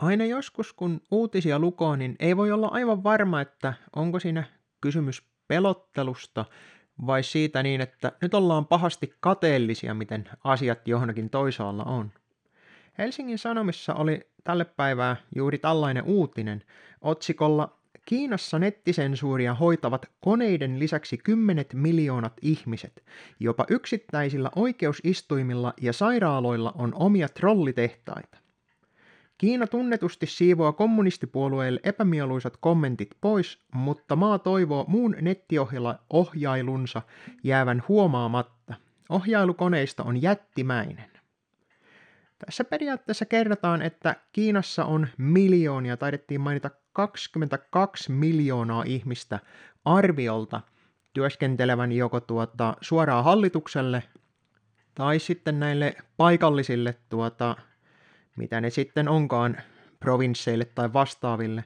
Aina joskus, kun uutisia lukoo, niin ei voi olla aivan varma, että onko siinä kysymys pelottelusta vai siitä niin, että nyt ollaan pahasti kateellisia, miten asiat johonkin toisaalla on. Helsingin Sanomissa oli tälle päivää juuri tällainen uutinen otsikolla Kiinassa nettisensuuria hoitavat koneiden lisäksi kymmenet miljoonat ihmiset. Jopa yksittäisillä oikeusistuimilla ja sairaaloilla on omia trollitehtaita. Kiina tunnetusti siivoaa kommunistipuolueelle epämieluisat kommentit pois, mutta maa toivoo muun nettiohjailunsa jäävän huomaamatta. Ohjailukoneista on jättimäinen. Tässä periaatteessa kerrotaan, että Kiinassa on miljoonia, taidettiin mainita 22 miljoonaa ihmistä arviolta työskentelevän joko tuota, suoraan hallitukselle tai sitten näille paikallisille tuota, mitä ne sitten onkaan provinsseille tai vastaaville,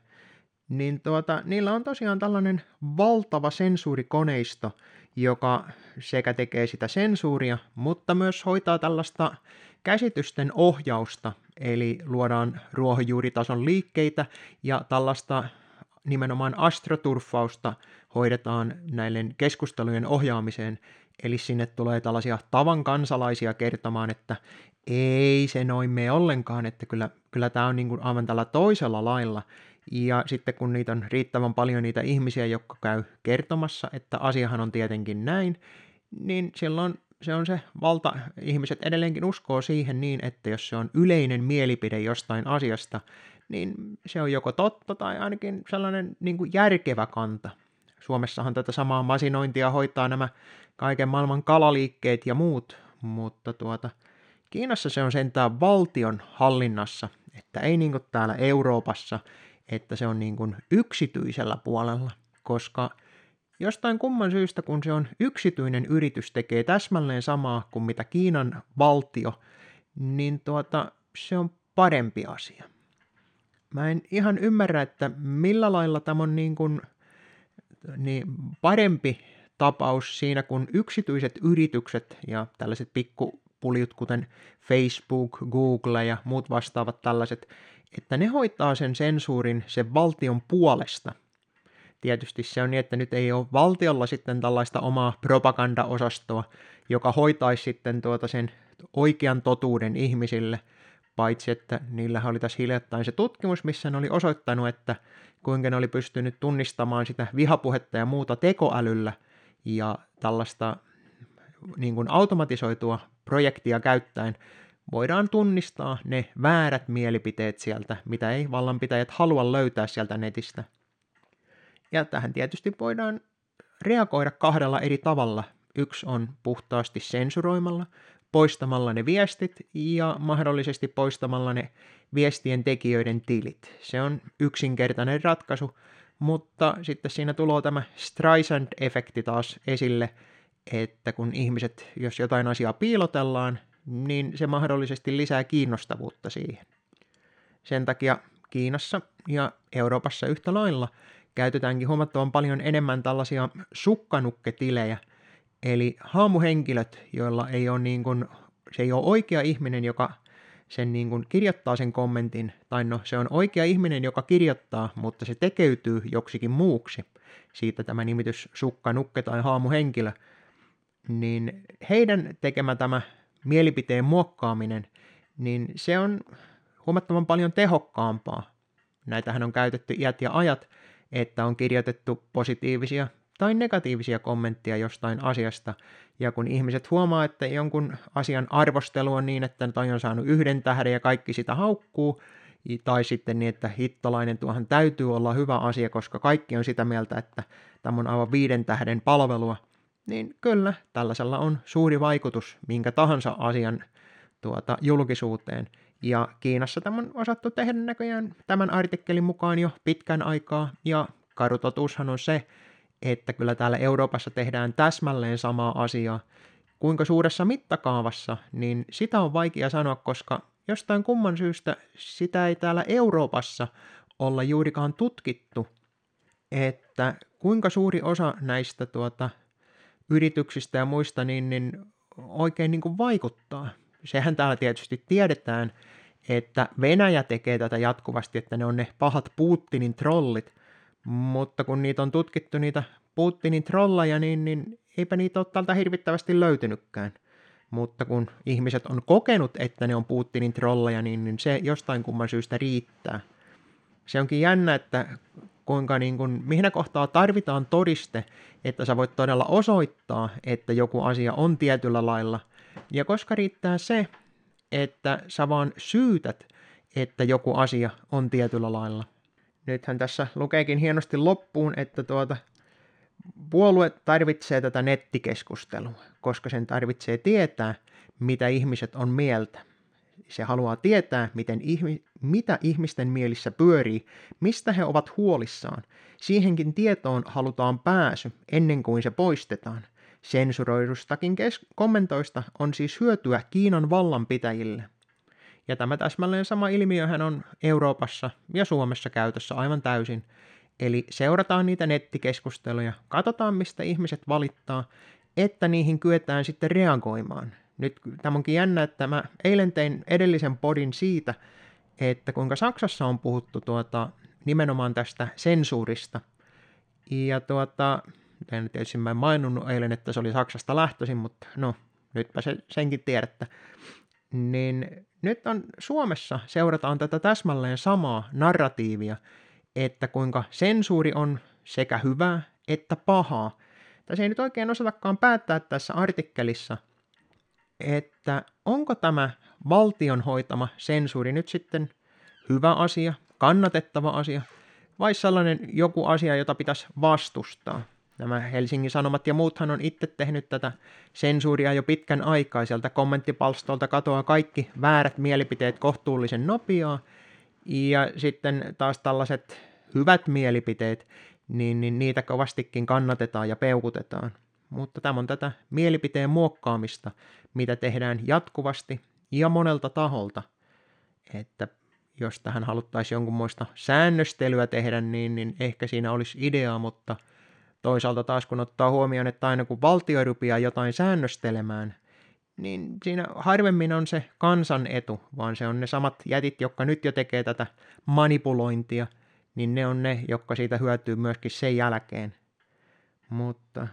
niin tuota, niillä on tosiaan tällainen valtava sensuurikoneisto, joka sekä tekee sitä sensuuria, mutta myös hoitaa tällaista käsitysten ohjausta, eli luodaan ruohonjuuritason liikkeitä ja tällaista nimenomaan astroturfausta hoidetaan näiden keskustelujen ohjaamiseen, eli sinne tulee tällaisia tavan kansalaisia kertomaan, että ei se noin mene ollenkaan, että kyllä, kyllä tämä on niin kuin aivan tällä toisella lailla. Ja sitten kun niitä on riittävän paljon niitä ihmisiä, jotka käy kertomassa, että asiahan on tietenkin näin, niin silloin se on se valta, ihmiset edelleenkin uskoo siihen niin, että jos se on yleinen mielipide jostain asiasta, niin se on joko totta tai ainakin sellainen niin kuin järkevä kanta. Suomessahan tätä samaa masinointia hoitaa nämä kaiken maailman kalaliikkeet ja muut, mutta tuota, Kiinassa se on sentään valtion hallinnassa, että ei niin kuin täällä Euroopassa, että se on niin kuin yksityisellä puolella, koska jostain kumman syystä, kun se on yksityinen yritys, tekee täsmälleen samaa kuin mitä Kiinan valtio, niin tuota, se on parempi asia. Mä en ihan ymmärrä, että millä lailla tämä on niin kuin, niin parempi tapaus siinä, kun yksityiset yritykset ja tällaiset pikku puljut, kuten Facebook, Google ja muut vastaavat tällaiset, että ne hoitaa sen sensuurin sen valtion puolesta. Tietysti se on niin, että nyt ei ole valtiolla sitten tällaista omaa propagandaosastoa, joka hoitaisi sitten tuota sen oikean totuuden ihmisille, paitsi että niillä oli tässä hiljattain se tutkimus, missä ne oli osoittanut, että kuinka ne oli pystynyt tunnistamaan sitä vihapuhetta ja muuta tekoälyllä ja tällaista niin kuin automatisoitua projektia käyttäen voidaan tunnistaa ne väärät mielipiteet sieltä, mitä ei vallanpitäjät halua löytää sieltä netistä. Ja tähän tietysti voidaan reagoida kahdella eri tavalla. Yksi on puhtaasti sensuroimalla, poistamalla ne viestit ja mahdollisesti poistamalla ne viestien tekijöiden tilit. Se on yksinkertainen ratkaisu, mutta sitten siinä tulee tämä Streisand-efekti taas esille – että kun ihmiset, jos jotain asiaa piilotellaan, niin se mahdollisesti lisää kiinnostavuutta siihen. Sen takia Kiinassa ja Euroopassa yhtä lailla käytetäänkin huomattavan paljon enemmän tällaisia sukkanukketilejä, eli haamuhenkilöt, joilla ei ole niin kuin, se ei ole oikea ihminen, joka sen niin kuin kirjoittaa sen kommentin, tai no se on oikea ihminen, joka kirjoittaa, mutta se tekeytyy joksikin muuksi. Siitä tämä nimitys sukkanukke tai haamuhenkilö – niin heidän tekemä tämä mielipiteen muokkaaminen, niin se on huomattavan paljon tehokkaampaa. Näitähän on käytetty iät ja ajat, että on kirjoitettu positiivisia tai negatiivisia kommentteja jostain asiasta, ja kun ihmiset huomaa, että jonkun asian arvostelu on niin, että toi on saanut yhden tähden ja kaikki sitä haukkuu, tai sitten niin, että hittolainen tuohan täytyy olla hyvä asia, koska kaikki on sitä mieltä, että tämä on aivan viiden tähden palvelua, niin kyllä, tällaisella on suuri vaikutus minkä tahansa asian tuota, julkisuuteen. Ja Kiinassa tämä on osattu tehdä näköjään tämän artikkelin mukaan jo pitkän aikaa, ja karutotuushan on se, että kyllä täällä Euroopassa tehdään täsmälleen samaa asiaa. Kuinka suuressa mittakaavassa, niin sitä on vaikea sanoa, koska jostain kumman syystä sitä ei täällä Euroopassa olla juurikaan tutkittu, että kuinka suuri osa näistä tuota, yrityksistä ja muista niin, niin oikein niin kuin vaikuttaa. Sehän täällä tietysti tiedetään, että Venäjä tekee tätä jatkuvasti, että ne on ne pahat Putinin trollit, mutta kun niitä on tutkittu niitä Putinin trollaja, niin, niin eipä niitä ole tältä hirvittävästi löytynytkään. Mutta kun ihmiset on kokenut, että ne on Putinin trollaja, niin, niin se jostain kumman syystä riittää. Se onkin jännä, että kuinka niin kuin, mihin kohtaa tarvitaan todiste, että sä voit todella osoittaa, että joku asia on tietyllä lailla. Ja koska riittää se, että sä vaan syytät, että joku asia on tietyllä lailla. Nythän tässä lukeekin hienosti loppuun, että tuota, puolue tarvitsee tätä nettikeskustelua, koska sen tarvitsee tietää, mitä ihmiset on mieltä. Se haluaa tietää, miten ihmi- mitä ihmisten mielissä pyörii, mistä he ovat huolissaan. Siihenkin tietoon halutaan pääsy ennen kuin se poistetaan. Sensuroidustakin kes- kommentoista on siis hyötyä Kiinan vallanpitäjille. Ja tämä täsmälleen sama ilmiöhän on Euroopassa ja Suomessa käytössä aivan täysin. Eli seurataan niitä nettikeskusteluja, katsotaan mistä ihmiset valittaa, että niihin kyetään sitten reagoimaan. Nyt tämä onkin jännä, että mä eilen tein edellisen podin siitä, että kuinka Saksassa on puhuttu tuota, nimenomaan tästä sensuurista. Ja tuota, en tietysti mä en maininnut eilen, että se oli Saksasta lähtöisin, mutta no, nytpä se, senkin tiedätte. Niin nyt on Suomessa seurataan tätä täsmälleen samaa narratiivia, että kuinka sensuuri on sekä hyvää että pahaa. Tässä ei nyt oikein osatakaan päättää tässä artikkelissa, että onko tämä valtion hoitama sensuuri nyt sitten hyvä asia, kannatettava asia, vai sellainen joku asia, jota pitäisi vastustaa. Nämä Helsingin Sanomat ja muuthan on itse tehnyt tätä sensuuria jo pitkän aikaa. Sieltä kommenttipalstolta katoaa kaikki väärät mielipiteet kohtuullisen nopeaa. Ja sitten taas tällaiset hyvät mielipiteet, niin, niin niitä kovastikin kannatetaan ja peukutetaan. Mutta tämä on tätä mielipiteen muokkaamista, mitä tehdään jatkuvasti ja monelta taholta. Että jos tähän haluttaisiin jonkunmoista säännöstelyä tehdä, niin, niin ehkä siinä olisi ideaa, mutta – Toisaalta taas kun ottaa huomioon, että aina kun valtio rupeaa jotain säännöstelemään, niin siinä harvemmin on se kansan etu, vaan se on ne samat jätit, jotka nyt jo tekee tätä manipulointia, niin ne on ne, jotka siitä hyötyy myöskin sen jälkeen. Mutta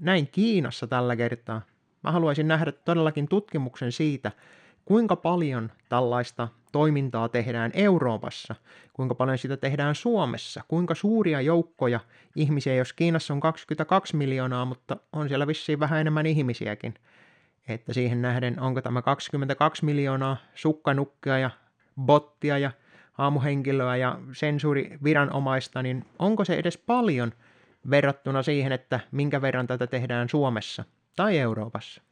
näin Kiinassa tällä kertaa. Mä haluaisin nähdä todellakin tutkimuksen siitä, kuinka paljon tällaista toimintaa tehdään Euroopassa, kuinka paljon sitä tehdään Suomessa, kuinka suuria joukkoja ihmisiä, jos Kiinassa on 22 miljoonaa, mutta on siellä vissiin vähän enemmän ihmisiäkin. Että siihen nähden, onko tämä 22 miljoonaa sukkanukkia ja bottia ja aamuhenkilöä ja sensuuriviranomaista, niin onko se edes paljon verrattuna siihen, että minkä verran tätä tehdään Suomessa tai Euroopassa?